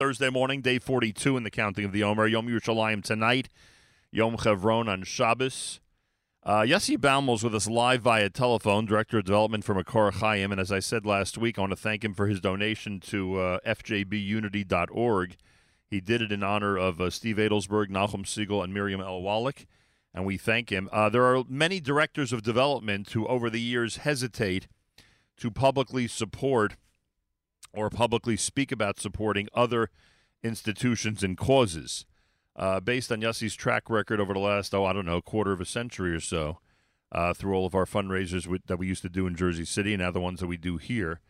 Thursday morning, day 42 in the counting of the Omer. Yom Yerushalayim tonight, Yom Chevron on Shabbos. Uh, Yossi is with us live via telephone, Director of Development for Makor Chaim. And as I said last week, I want to thank him for his donation to uh, fjbunity.org. He did it in honor of uh, Steve Adelsberg, Nachum Segal, and Miriam L. Wallach, and we thank him. Uh, there are many directors of development who, over the years, hesitate to publicly support – or publicly speak about supporting other institutions and causes. Uh, based on Yossi's track record over the last, oh, I don't know, quarter of a century or so, uh, through all of our fundraisers that we used to do in Jersey City and now the ones that we do here,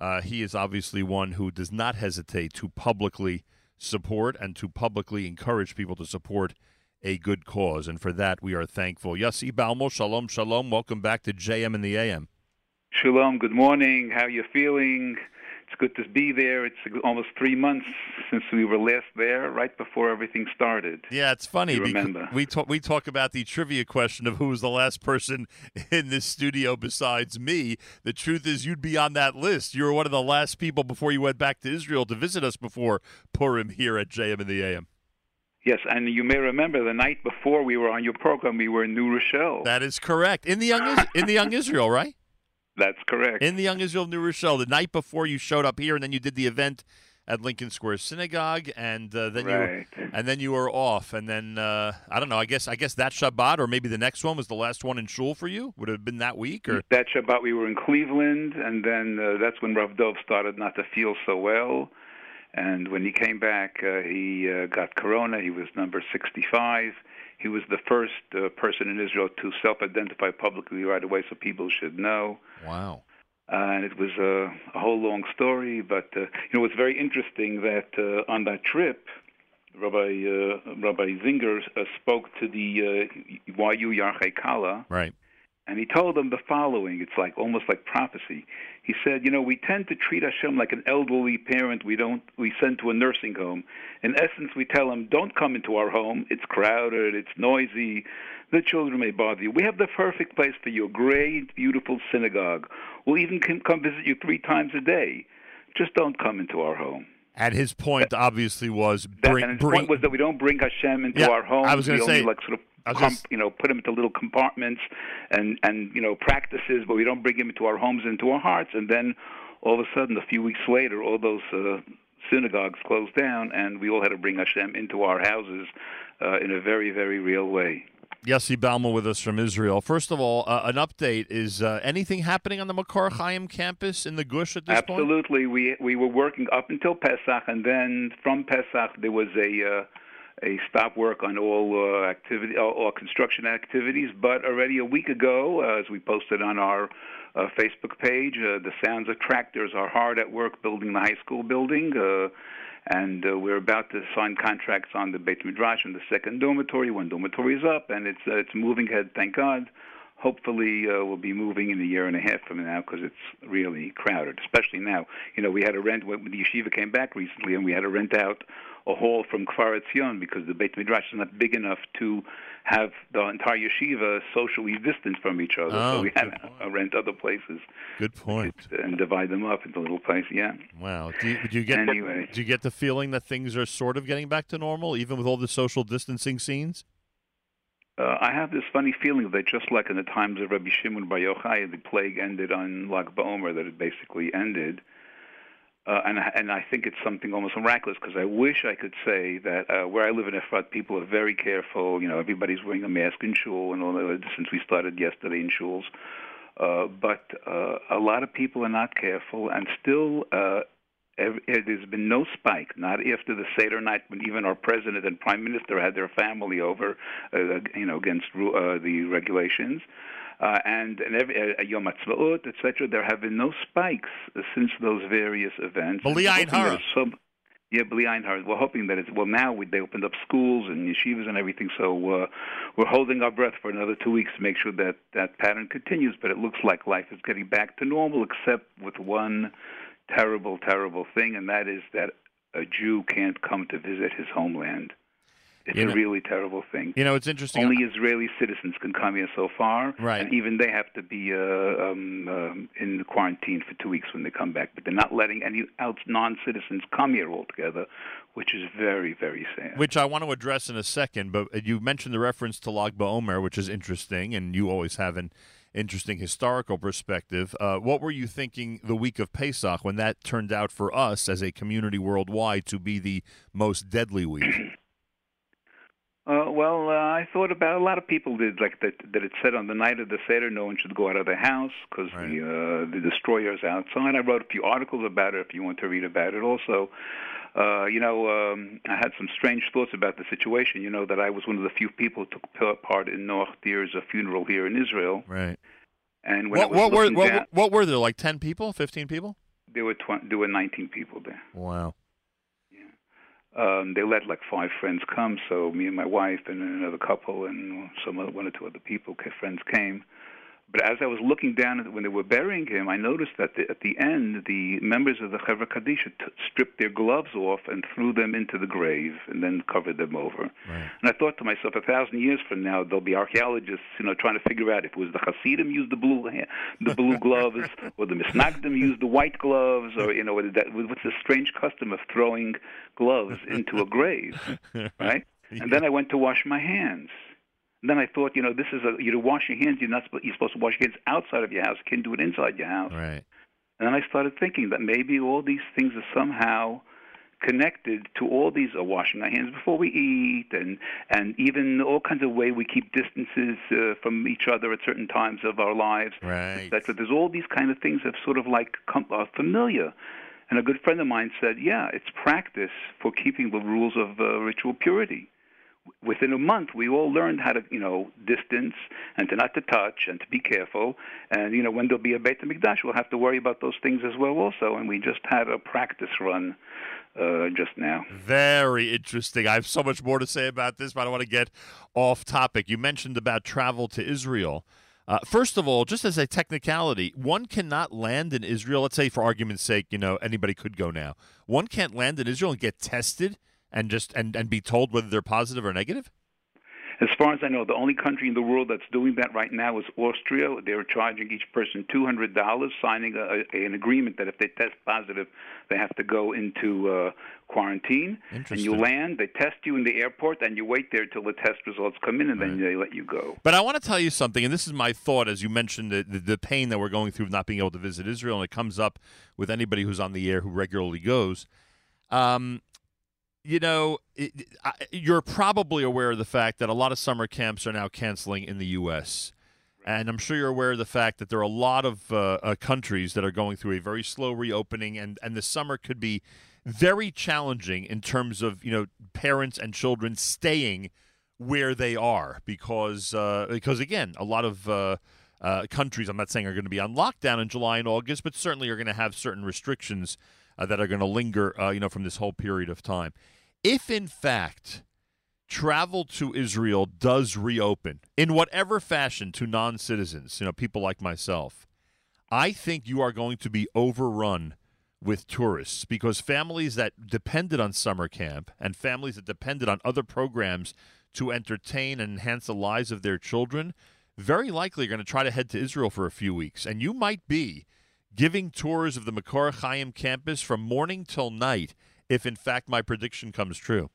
uh, he is obviously one who does not hesitate to publicly support and to publicly encourage people to support a good cause. And for that, we are thankful. Yossi Baumel, shalom, shalom. Welcome back to JM and the AM. Shalom, good morning. How are you feeling? It's good to be there. It's almost three months since we were last there, right before everything started. Yeah, it's funny. remember. We talk we talk about the trivia question of who was the last person in this studio besides me. The truth is, you'd be on that list. You were one of the last people before you went back to Israel to visit us before Purim here at JM and the AM. Yes, and you may remember the night before we were on your program, we were in New Rochelle. That is correct. In the young in the young Israel, right? That's correct. In the Young Israel New Rochelle, the night before you showed up here, and then you did the event at Lincoln Square Synagogue, and uh, then right. you were, and then you were off, and then uh, I don't know. I guess I guess that Shabbat or maybe the next one was the last one in shul for you. Would it have been that week or that Shabbat we were in Cleveland, and then uh, that's when Rav Dov started not to feel so well, and when he came back, uh, he uh, got corona. He was number sixty-five he was the first uh, person in Israel to self-identify publicly right away, so people should know. Wow. Uh, and it was a, a whole long story, but uh, you know it's very interesting that uh, on that trip, Rabbi uh, Rabbi Singer uh, spoke to the uh, YU Yarchei Kala, right? And he told them the following. It's like almost like prophecy. He said, you know, we tend to treat Hashem like an elderly parent we don't we send to a nursing home. In essence, we tell him, don't come into our home. It's crowded. It's noisy. The children may bother you. We have the perfect place for you. A great, beautiful synagogue. We'll even come visit you three times a day. Just don't come into our home. And his point obviously was bring. That, and his bring, point was that we don't bring Hashem into yeah, our home. I was going to say, like sort of Comp, you know, put them into little compartments and and you know practices, but we don't bring them into our homes, into our hearts. And then all of a sudden, a few weeks later, all those uh, synagogues closed down, and we all had to bring Hashem into our houses uh, in a very, very real way. Yossi Baumel with us from Israel. First of all, uh, an update is uh, anything happening on the Makor Chaim campus in the Gush at this Absolutely. point? Absolutely. We we were working up until Pesach, and then from Pesach there was a uh, a stop work on all uh, activity, all, all, construction activities. But already a week ago, uh, as we posted on our uh, Facebook page, uh, the sounds of tractors are hard at work building the high school building. Uh, and uh, we're about to sign contracts on the Beit Midrash and the second dormitory. One dormitory is up, and it's it's moving ahead. Thank God hopefully uh, we'll be moving in a year and a half from now because it's really crowded, especially now. You know, we had to rent when the yeshiva came back recently, and we had to rent out a hall from Kfar Etzion because the Beit Midrash is not big enough to have the entire yeshiva socially distanced from each other. Oh, so we had to rent other places. Good point. And divide them up into little places. Yeah. Wow. Do you, do you get anyway. do you get the feeling that things are sort of getting back to normal, even with all the social distancing scenes? Uh, I have this funny feeling that just like in the times of Rabbi Shimon Bar Yochai, the plague ended on Lag BaOmer, that it basically ended. Uh, and and I think it's something almost miraculous because I wish I could say that uh, where I live in Efrat, people are very careful. You know, everybody's wearing a mask in shul, and all that since we started yesterday in shuls. Uh, but uh, a lot of people are not careful, and still, uh, there's been no spike. Not after the Seder night, when even our president and prime minister had their family over, uh, you know, against uh, the regulations uh, and, and every, uh, Yom Ha'atzmaut, etc. There have been no spikes since those various events. B'li Ayin Hara. Yeah, B'li Ayin Hara. We're hoping that it's well now. We, they opened up schools and yeshivas and everything, so uh, we're holding our breath for another two weeks to make sure that that pattern continues. But it looks like life is getting back to normal, except with one terrible, terrible thing, and that is that a Jew can't come to visit his homeland. It's you a really terrible thing. You know, it's interesting. Only Israeli citizens can come here so far, right? And even they have to be uh, um, um, in quarantine for two weeks when they come back. But they're not letting any else non-citizens come here altogether, which is very, very sad. Which I want to address in a second. But you mentioned the reference to Lag BaOmer, which is interesting, and you always have an interesting historical perspective. Uh, what were you thinking the week of Pesach when that turned out for us as a community worldwide to be the most deadly week? Uh, well, uh, I thought about a lot of people did like that. That it said on the night of the seder, no one should go out of their house because right. the uh, the destroyers outside. I wrote a few articles about it. If you want to read about it, also, uh, you know, um, I had some strange thoughts about the situation. You know that I was one of the few people who took part in Noach Dear's funeral here in Israel. Right. And when what, what were what, down, what were there like ten people, fifteen people? There were tw- there were nineteen people there. Wow Yeah. um, they let like five friends come. So me and my wife and another couple and some other, one or two other people, friends came. But as I was looking down at when they were burying him, I noticed that the, at the end, the members of the Chevra Kadisha t- stripped their gloves off and threw them into the grave and then covered them over. Right. And I thought to myself, a thousand years from now, there'll be archaeologists, you know, trying to figure out if it was the Hasidim used the blue the blue gloves, or the Misnagdim used the white gloves, or you know, that, what's the strange custom of throwing gloves into a grave, right? And then I went to wash my hands then I thought, you know, this is a you know, wash your hands. You're not you're supposed to wash your hands outside of your house. You can't do it inside your house. Right. And then I started thinking that maybe all these things are somehow connected to all these are washing our hands before we eat and and even all kinds of way we keep distances uh, from each other at certain times of our lives right that there's all these kind of things that sort of like come, are familiar and a good friend of mine said yeah it's practice for keeping the rules of uh, ritual purity within a month, we all learned how to, you know, distance and to not to touch and to be careful. And you know, when there'll be a Beit Hamikdash, we'll have to worry about those things as well, also. And we just had a practice run uh, just now. Very interesting. I have so much more to say about this, but I don't want to get off topic. You mentioned about travel to Israel. Uh, first of all, just as a technicality, one cannot land in Israel. Let's say, for argument's sake, you know, anybody could go now. One can't land in Israel and get tested and just and, and be told whether they're positive or negative? As far as I know, the only country in the world that's doing that right now is Austria. They're charging each person two hundred dollars, signing a, a, an agreement that if they test positive, they have to go into uh, quarantine. And you land, they test you in the airport, and you wait there till the test results come in, and right. then they let you go. But I want to tell you something, and this is my thought as you mentioned the, the, the pain that we're going through of not being able to visit Israel, and it comes up with anybody who's on the air who regularly goes. Um, you know, it, I, you're probably aware of the fact that a lot of summer camps are now canceling in the U.S. And I'm sure you're aware of the fact that there are a lot of uh, uh, countries that are going through a very slow reopening, and, and the summer could be very challenging in terms of you know parents and children staying where they are because uh, because again a lot of uh, uh, countries I'm not saying are going to be on lockdown in July and August, but certainly are going to have certain restrictions uh, that are going to linger you know from this whole period of time if in fact travel to Israel does reopen in whatever fashion to non citizens, you know, people like myself, I think you are going to be overrun with tourists because families that depended on summer camp and families that depended on other programs to entertain and enhance the lives of their children very likely are going to try to head to Israel for a few weeks. And you might be giving tours of the Makor Chaim campus from morning till night if in fact my prediction comes true.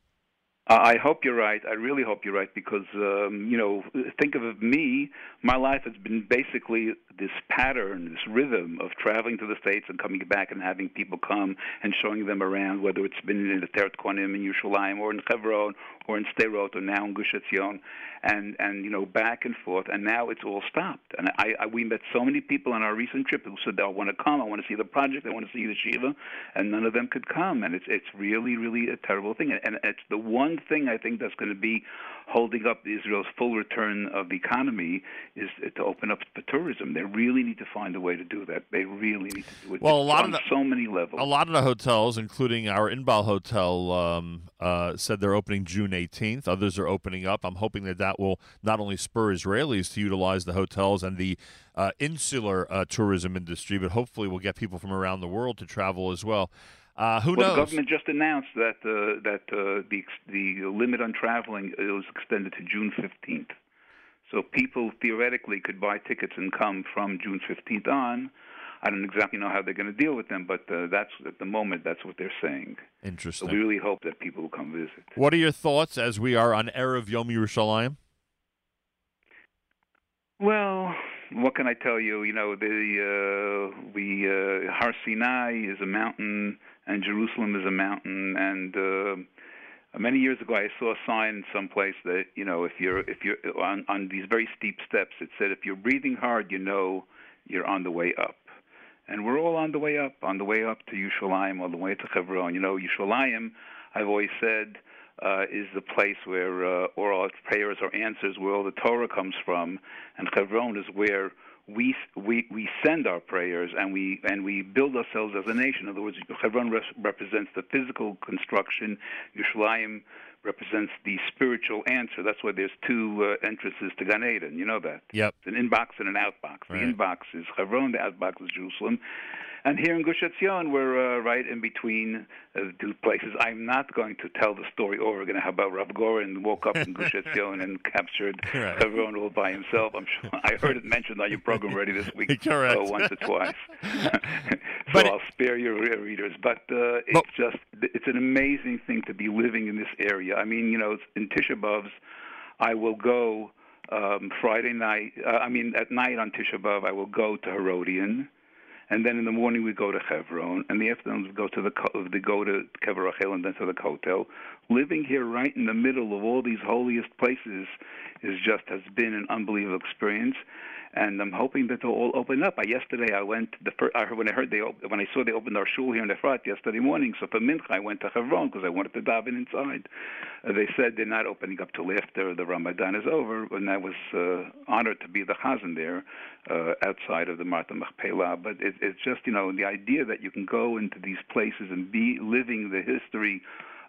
I hope you're right. I really hope you're right because, um, you know, think of me. My life has been basically this pattern, this rhythm of traveling to the States and coming back and having people come and showing them around, whether it's been in the Ateret Kohanim in Yerushalayim or in Hebron or in Sderot or now in Gush Etzion, and, and, you know, back and forth. And now it's all stopped. And I, I, we met so many people on our recent trip who said, I want to come, I want to see the project, I want to see the Shiva, and none of them could come. And it's, it's really, really a terrible thing. And it's the one thing I think that's going to be holding up Israel's full return of the economy is to open up for tourism. They really need to find a way to do that. They really need to do it. Well, a lot on of the, so many levels. A lot of the hotels, including our Inbal hotel, um, uh, said they're opening June 18th. Others are opening up. I'm hoping that that will not only spur Israelis to utilize the hotels and the uh, insular uh, tourism industry, but hopefully will get people from around the world to travel as well. Uh, who well, knows? The government just announced that uh, that uh, the the limit on traveling was extended to June 15th. So people theoretically could buy tickets and come from June 15th on. I don't exactly know how they're going to deal with them, but uh, that's at the moment that's what they're saying. Interesting. So we really hope that people will come visit. What are your thoughts as we are on erev Yom Yerushalayim? Well, what can I tell you? You know, the uh, we uh, Har Sinai is a mountain, and Jerusalem is a mountain, and uh, many years ago I saw a sign someplace that you know if you're if you're on on these very steep steps, it said if you're breathing hard, you know you're on the way up. And we're all on the way up, on the way up to Yerushalayim, on the way to Hebron. You know, Yerushalayim, I've always said, uh, is the place where uh, all prayers are answers, where all the Torah comes from, and Hebron is where we we we send our prayers and we and we build ourselves as a nation. In other words, Hebron represents the physical construction. Yerushalayim represents the spiritual answer. That's why there's two uh, entrances to Gan Eden. You know that. Yep. It's an inbox and an outbox. Right. The inbox is Hebron. The outbox is Jerusalem. And here in Gush Etzion, we're uh, right in between uh, two places. I'm not going to tell the story over again about Rav Goren woke up in Gush Etzion and captured right. Hebron all by himself. I'm sure I heard it mentioned on your program already this week. Correct. Uh, once or twice. so but I'll spare your readers. But uh, it's but, just it's an amazing thing to be living in this area. I mean, you know, in Tisha B'av's, I will go um, Friday night. Uh, I mean, at night on Tisha B'av, I will go to Herodion and then in the morning we go to Hebron, and the afternoons we go to the we go to Kever Rachel and then to the Kotel. Living here, right in the middle of all these holiest places, is just has been an unbelievable experience and I'm hoping that they'll all open up. I, yesterday I went the first, I heard, when I heard they when I saw they opened our shul here in Efrat yesterday morning. So for mincha I went to Hebron because I wanted to daven inside. Uh, they said they're not opening up till after the Ramadan is over, and I was uh, honored to be the chazan there uh, outside of the Marta Machpelah. But it, it's just you know the idea that you can go into these places and be living the history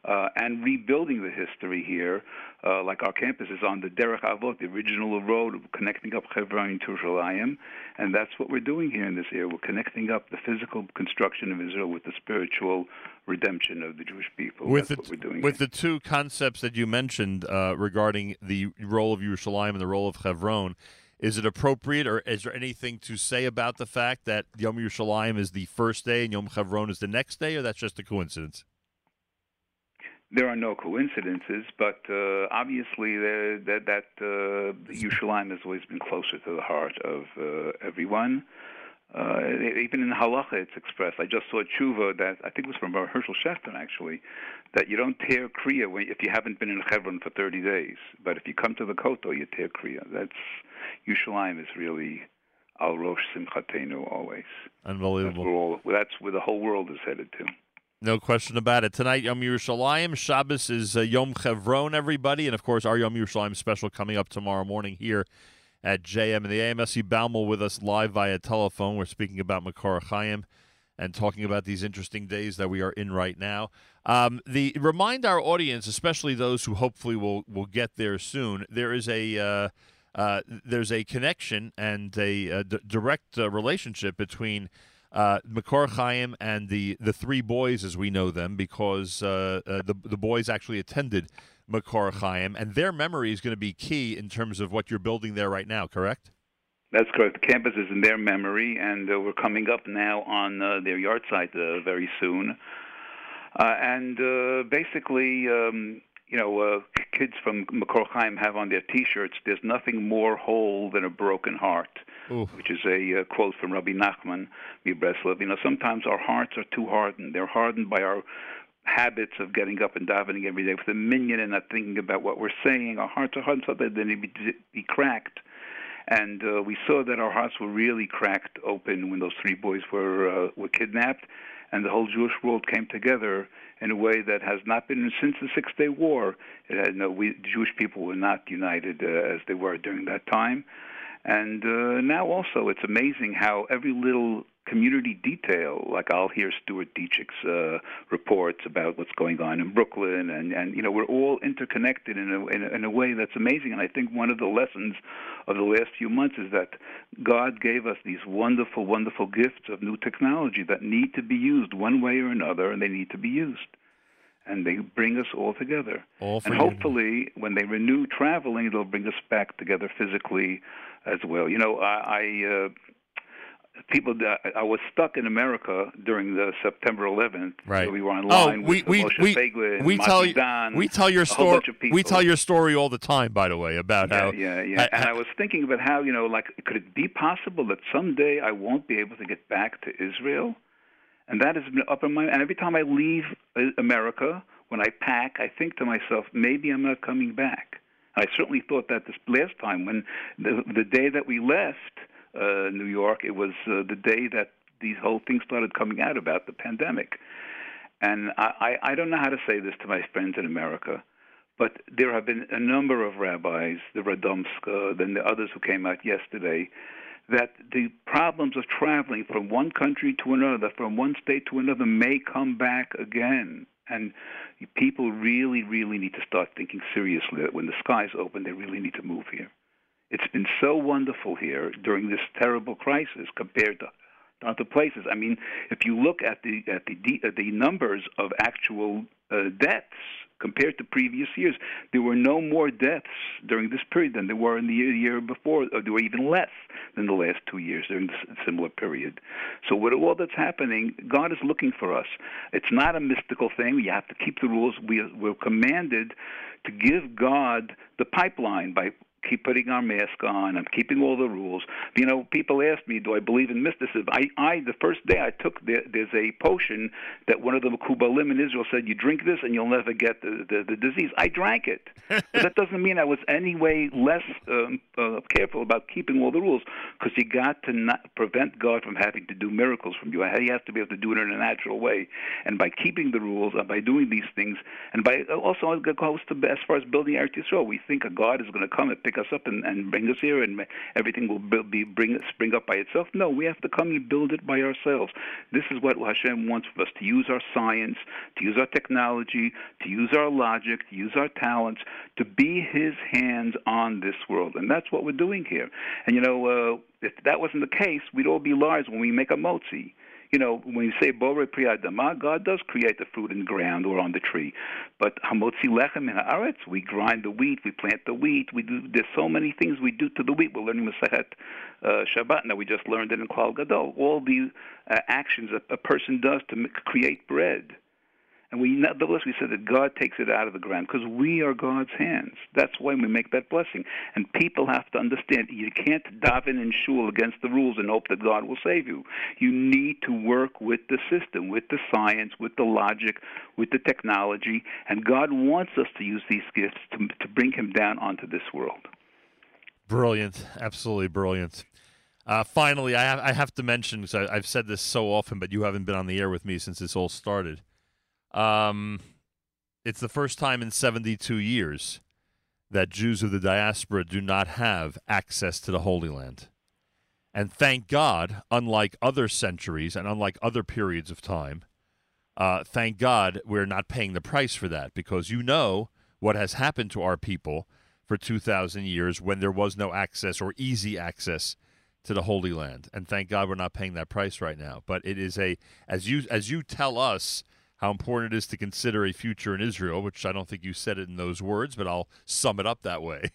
uh, and rebuilding the history here, uh, like our campus is on the Derech Avot, the original road connecting up Hebron to Yerushalayim, and that's what we're doing here in this area. We're connecting up the physical construction of Israel with the spiritual redemption of the Jewish people. With that's the, what we're doing. With here. the two concepts that you mentioned uh, regarding the role of Yerushalayim and the role of Hebron, is it appropriate, or is there anything to say about the fact that Yom Yerushalayim is the first day and Yom Hebron is the next day, or that's just a coincidence? There are no coincidences, but uh, obviously that that uh, Yerushalayim has always been closer to the heart of uh, everyone. Uh, even in halacha, it's expressed. I just saw a tshuva that I think was from Hershel Schachter actually, that you don't tear kriya when, if you haven't been in Hebron for 30 days. But if you come to the Kotel, you tear kriya. That's Yerushalayim is really al rosh simchatenu always. Unbelievable. That's where, all, that's where the whole world is headed to. No question about it. Tonight, Yom Yerushalayim. Shabbos is uh, Yom Chevron, everybody. And, of course, our Yom Yerushalayim special coming up tomorrow morning here at JM. And the AM Yossi Baumel with us live via telephone. We're speaking about Makor Chaim and talking about these interesting days that we are in right now. Um, the Remind our audience, especially those who hopefully will, will get there soon, there is a... Uh, uh, there's a connection and a, a d- direct uh, relationship between uh, Makor Chaim and the, the three boys, as we know them, because uh, uh, the the boys actually attended Makor Chaim, and their memory is going to be key in terms of what you're building there right now. Correct? That's correct. The campus is in their memory, and uh, we're coming up now on uh, their yahrzeit uh, very soon. and basically, um, you know, kids from Makor Chaim have on their T-shirts, "There's nothing more whole than a broken heart," Ooh. which is a uh, quote from Rabbi Nachman Mibreslov. You know, sometimes our hearts are too hardened. They're hardened by our habits of getting up and davening every day with a minyan and not thinking about what we're saying. Our hearts are hardened so that they need to be cracked. And uh, we saw that our hearts were really cracked open when those three boys were uh, were kidnapped, and the whole Jewish world came together in a way that has not been since the Six Day War. It had no, we Jewish people were not united uh, as they were during that time, and uh, now also it's amazing how every little community detail. Like I'll hear Stuart Ditchek's uh, reports about what's going on in Brooklyn, and and you know we're all interconnected in a, in a in a way that's amazing. And I think one of the lessons of the last few months is that God gave us these wonderful, wonderful gifts of new technology that need to be used one way or another, and they need to be used. And they bring us all together. All and hopefully, when they renew traveling, they'll bring us back together physically as well. You know, I, I uh, people that I was stuck in America during the September 11th. Right. So we were online oh, we, with we, we, we tell you, we tell your story. We tell your story all the time, by the way, about yeah, how. Yeah, yeah. and I was thinking about how you know, like, could it be possible that someday I won't be able to get back to Israel? And that has been up in my. And every time I leave uh, America, when I pack, I think to myself, maybe I'm not coming back. I certainly thought that this last time when the the day that we left uh, New York, it was uh, the day that these whole things started coming out about the pandemic. And I, I don't know how to say this to my friends in America, but there have been a number of rabbis, the Radomska, then the others who came out yesterday, that the problems of traveling from one country to another, from one state to another, may come back again. And people really, really need to start thinking seriously that when the skies open, they really need to move here. It's been so wonderful here during this terrible crisis compared to other places. I mean, if you look at the at the at the numbers of actual uh, deaths compared to previous years, there were no more deaths during this period than there were in the year, year before, or there were even less than the last two years during this similar period. So, with all that's happening, God is looking for us. It's not a mystical thing. You have to keep the rules. We, we're commanded to give God the pipeline by keep putting our mask on. I'm keeping all the rules. You know, people ask me, do I believe in mysticism? I, I the first day I took the, there's a potion that one of the Mekubalim in Israel said, you drink this and you'll never get the, the, the disease. I drank it. but that doesn't mean I was any way less um, uh, careful about keeping all the rules because you got to not prevent God from having to do miracles from you. He has to be able to do it in a natural way. And by keeping the rules and by doing these things, and by also goes to as far as building Eretz Yisrael, we think a God is going to come and pick us up and, and bring us here, and everything will be bring spring up by itself. No, we have to come and build it by ourselves. This is what Hashem wants of us: to use our science, to use our technology, to use our logic, to use our talents, to be His hands on this world, and that's what we're doing here. And you know, uh, if that wasn't the case, we'd all be liars when we make a motzi you know, when you say Bore Priyadama, God does create the fruit in the ground or on the tree. But Hamotzi Lechem in Haaretz, we grind the wheat, we plant the wheat, we do, there's so many things we do to the wheat. We're learning Masechet uh, Shabbat now, we just learned it in Klal Gadol. All the uh, actions a, a person does to create bread and we nevertheless we said that God takes it out of the ground because we are God's hands. That's why we make that blessing. And people have to understand you can't daven in and shul against the rules and hope that God will save you. You need to work with the system, with the science, with the logic, with the technology, and God wants us to use these gifts to, to bring Him down onto this world. Brilliant, absolutely brilliant. Uh, finally, I have, I have to mention because I've said this so often, but you haven't been on the air with me since this all started. Um, it's the first time in 72 years that Jews of the diaspora do not have access to the Holy Land. And thank God, unlike other centuries and unlike other periods of time, uh, thank God we're not paying the price for that because you know what has happened to our people for 2,000 years when there was no access or easy access to the Holy Land. And thank God we're not paying that price right now. But it is a, as you, as you tell us, how important it is to consider a future in Israel, which I don't think you said it in those words, but I'll sum it up that way.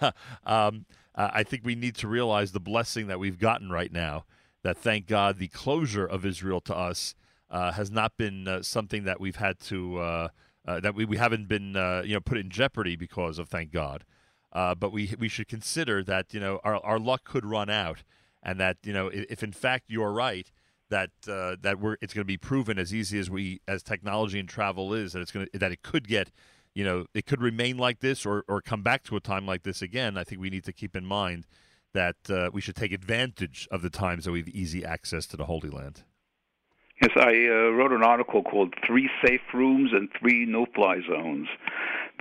um, I think we need to realize the blessing that we've gotten right now. That thank God the closure of Israel to us uh, has not been uh, something that we've had to uh, uh that we, we haven't been uh, you know put in jeopardy because of thank God. Uh, but we we should consider that you know our our luck could run out, and that you know if, if in fact you're right that uh, that we're it's going to be proven as easy as we as technology and travel is that it's going to that it could get you know it could remain like this or or come back to a time like this again. I think we need to keep in mind that uh, we should take advantage of the times that we have easy access to the holy land. Yes i uh, wrote an article called three safe rooms and three no fly zones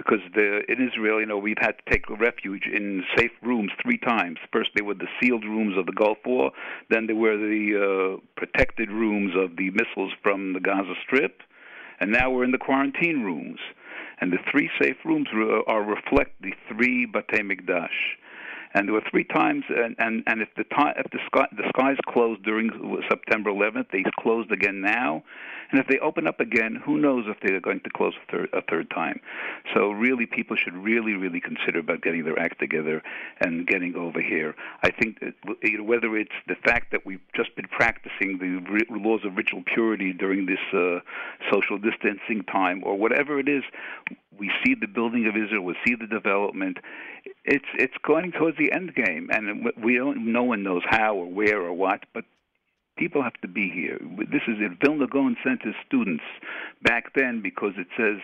because the, in Israel, you know, we've had to take refuge in safe rooms three times. First, they were the sealed rooms of the Gulf War. Then they were the uh, protected rooms of the missiles from the Gaza Strip, and now we're in the quarantine rooms. And the three safe rooms are reflect the three Batei Mikdash and there were three times, and and, and if the time if the sky the skies closed during September 11th, they closed again now, and if they open up again, who knows if they're going to close a third a third time. So really, people should really really consider about getting their act together and getting over here. I think that, you know, whether it's the fact that we've just been practicing the laws of ritual purity during this uh, social distancing time, or whatever it is, we see the building of Israel, we see the development. It's it's going towards the end game, and we don't. No one knows how or where or what, but people have to be here. This is it. Vilna Gaon sent his students back then because it says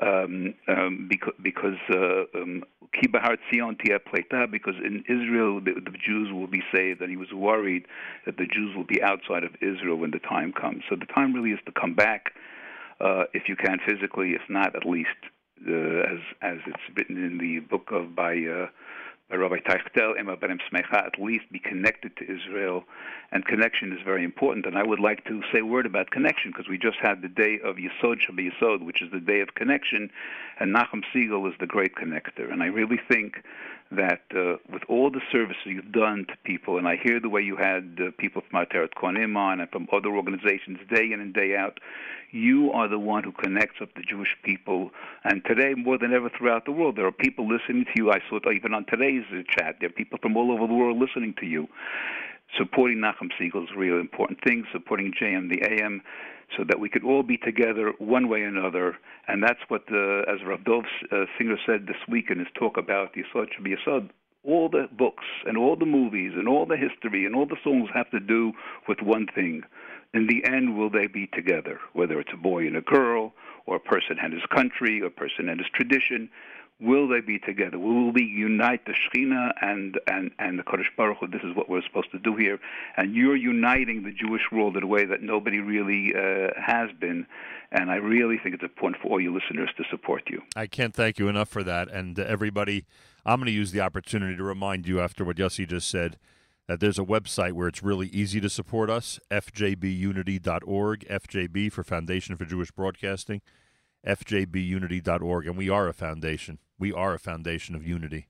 um, um, because because uh, um, because in Israel the, the, Jews will be saved, and he was worried that the Jews will be outside of Israel when the time comes. So the time really is to come back, uh, if you can physically, if not at least uh, as as it's written in the book of by uh, Rabbi Teichtal, Eim HaBanim Semeicha, at least be connected to Israel, and connection is very important. And I would like to say a word about connection because we just had the day of Yesod SheBiYesod, which is the day of connection, and Nachum Segal is the great connector. And I really think that uh, with all the services you've done to people, and I hear the way you had uh, people from Ateret Kohanim on and from other organizations day in and day out, you are the one who connects up the Jewish people. And today, more than ever throughout the world, there are people listening to you. I saw it even on today's uh, chat. There are people from all over the world listening to you. Supporting Nachum Segal is a really important thing. Supporting JM the AM so that we could all be together one way or another. And that's what, the, as Rav Dov uh, Singer said this week in his talk about the Yisod Shabbat Yisod, all the books and all the movies and all the history and all the songs have to do with one thing. In the end, will they be together? Whether it's a boy and a girl, or a person and his country, or a person and his tradition, will they be together? Will we unite the Shekhinah and, and, and the Kodesh Baruch Hu? This is what we're supposed to do here. And you're uniting the Jewish world in a way that nobody really uh, has been. And I really think it's important for all your listeners to support you. I can't thank you enough for that. And uh, everybody, I'm going to use the opportunity to remind you after what Yossi just said that there's a website where it's really easy to support us, fjbunity.org, FJB for Foundation for Jewish Broadcasting fjbunity.org, and we are a foundation. We are a foundation of unity.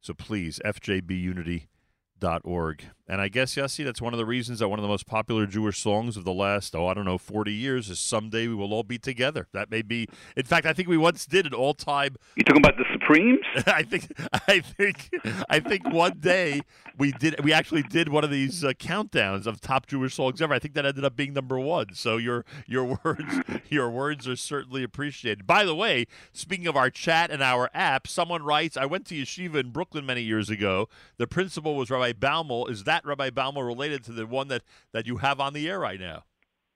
So please, fjbunity.org. And I guess, Yossi, that's one of the reasons that one of the most popular Jewish songs of the last, oh, I don't know, 40 years is Someday We Will All Be Together. That may be, in fact, I think we once did an all time. You're talking about the Supremes? I think, I think, I think one day we did, we actually did one of these uh, countdowns of top Jewish songs ever. I think that ended up being number one. So your, your words, your words are certainly appreciated. By the way, speaking of our chat and our app, someone writes, I went to yeshiva in Brooklyn many years ago. The principal was Rabbi Baumel. Is that Rabbi Baumel related to the one that, that you have on the air right now?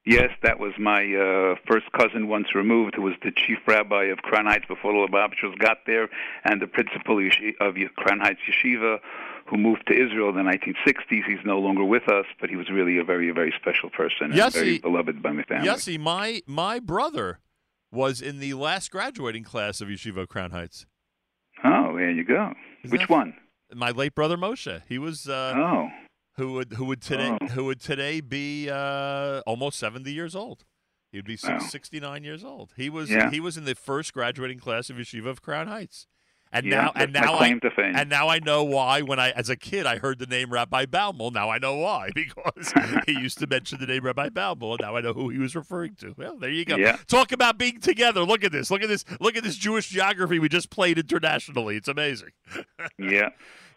Yes, that was my uh, first cousin once removed, who was the chief rabbi of Crown Heights before the Lubavitchers got there, and the principal of Crown Heights Yeshiva, who moved to Israel in the 1960s. He's no longer with us, but he was really a very, very special person and very beloved by my family. Yossi, my, my brother was in the last graduating class of Yeshiva Crown Heights. Oh, there you go. Isn't Which one? my late brother Moshe. He was uh, oh. Who would who would today oh. who would today be uh, almost seventy years old. He'd be wow. 69 years old. He was yeah. he was in the first graduating class of Yeshiva of Crown Heights. And yeah, now, and now I, and now I know why. When I, as a kid, I heard the name Rabbi Baumel. Now I know why because he used to mention the name Rabbi Baumel, and now I know who he was referring to. Well, there you go. Yeah. Talk about being together. Look at this. Look at this. Look at this Jewish geography we just played internationally. It's amazing. yeah.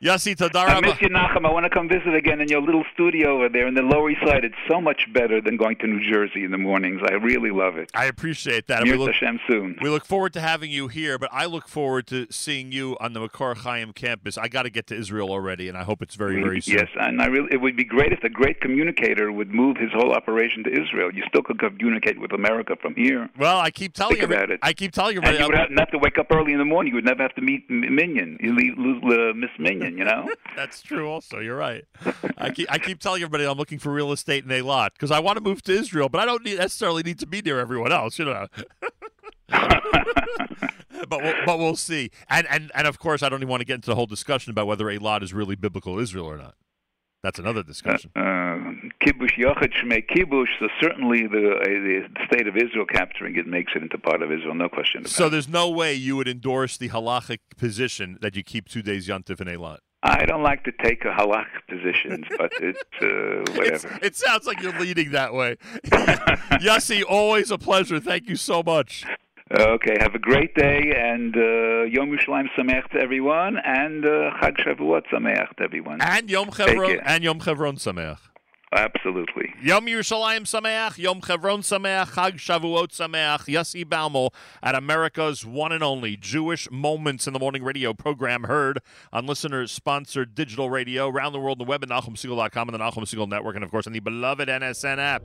Yossi. I miss you, Nachum. I want to come visit again in your little studio over there in the Lower East Side. It's so much better than going to New Jersey in the mornings. I really love it. I appreciate that. we look, Hashem soon. We look forward to having you here, but I look forward to seeing you on the Makor Chaim campus. I got to get to Israel already, and I hope it's very, very soon. Yes, and I really, it would be great if the great communicator would move his whole operation to Israel. You still could communicate with America from here. Well, I keep telling Think you. About it. I keep telling you. About and it. you would have, have to wake up early in the morning. You would never have to meet Minyan, You lose uh, Miss Minyan, you know? That's true. Also, you're right. I keep I keep telling everybody I'm looking for real estate in Eilat because I want to move to Israel, but I don't need, necessarily need to be near everyone else. You know. but we'll, but we'll see. And and and of course, I don't even want to get into the whole discussion about whether Eilat is really biblical Israel or not. That's another discussion. Uh, kibush yochid shmei kibush. So certainly the, uh, the state of Israel capturing it makes it into part of Israel. No question. About so there's no way you would endorse the halachic position that you keep two days yontif in Eilat. I don't like to take a halach positions, but it's uh, whatever. It's, it sounds like you're leading that way. Yossi, always a pleasure. Thank you so much. Okay, have a great day and uh, Yom Yerushalayim Sameach to everyone, and uh, Chag Shavuot Sameach to everyone. And Yom Chevron and Yom Chevron Sameach. Absolutely. Yom Yerushalayim Sameach, Yom Chevron Sameach, Chag Shavuot Sameach, Yossi Baumel at America's one and only Jewish Moments in the Morning radio program heard on listeners-sponsored digital radio around the world the web at NachumSegal.com and the Nachum Segal Network, and of course on the beloved NSN app.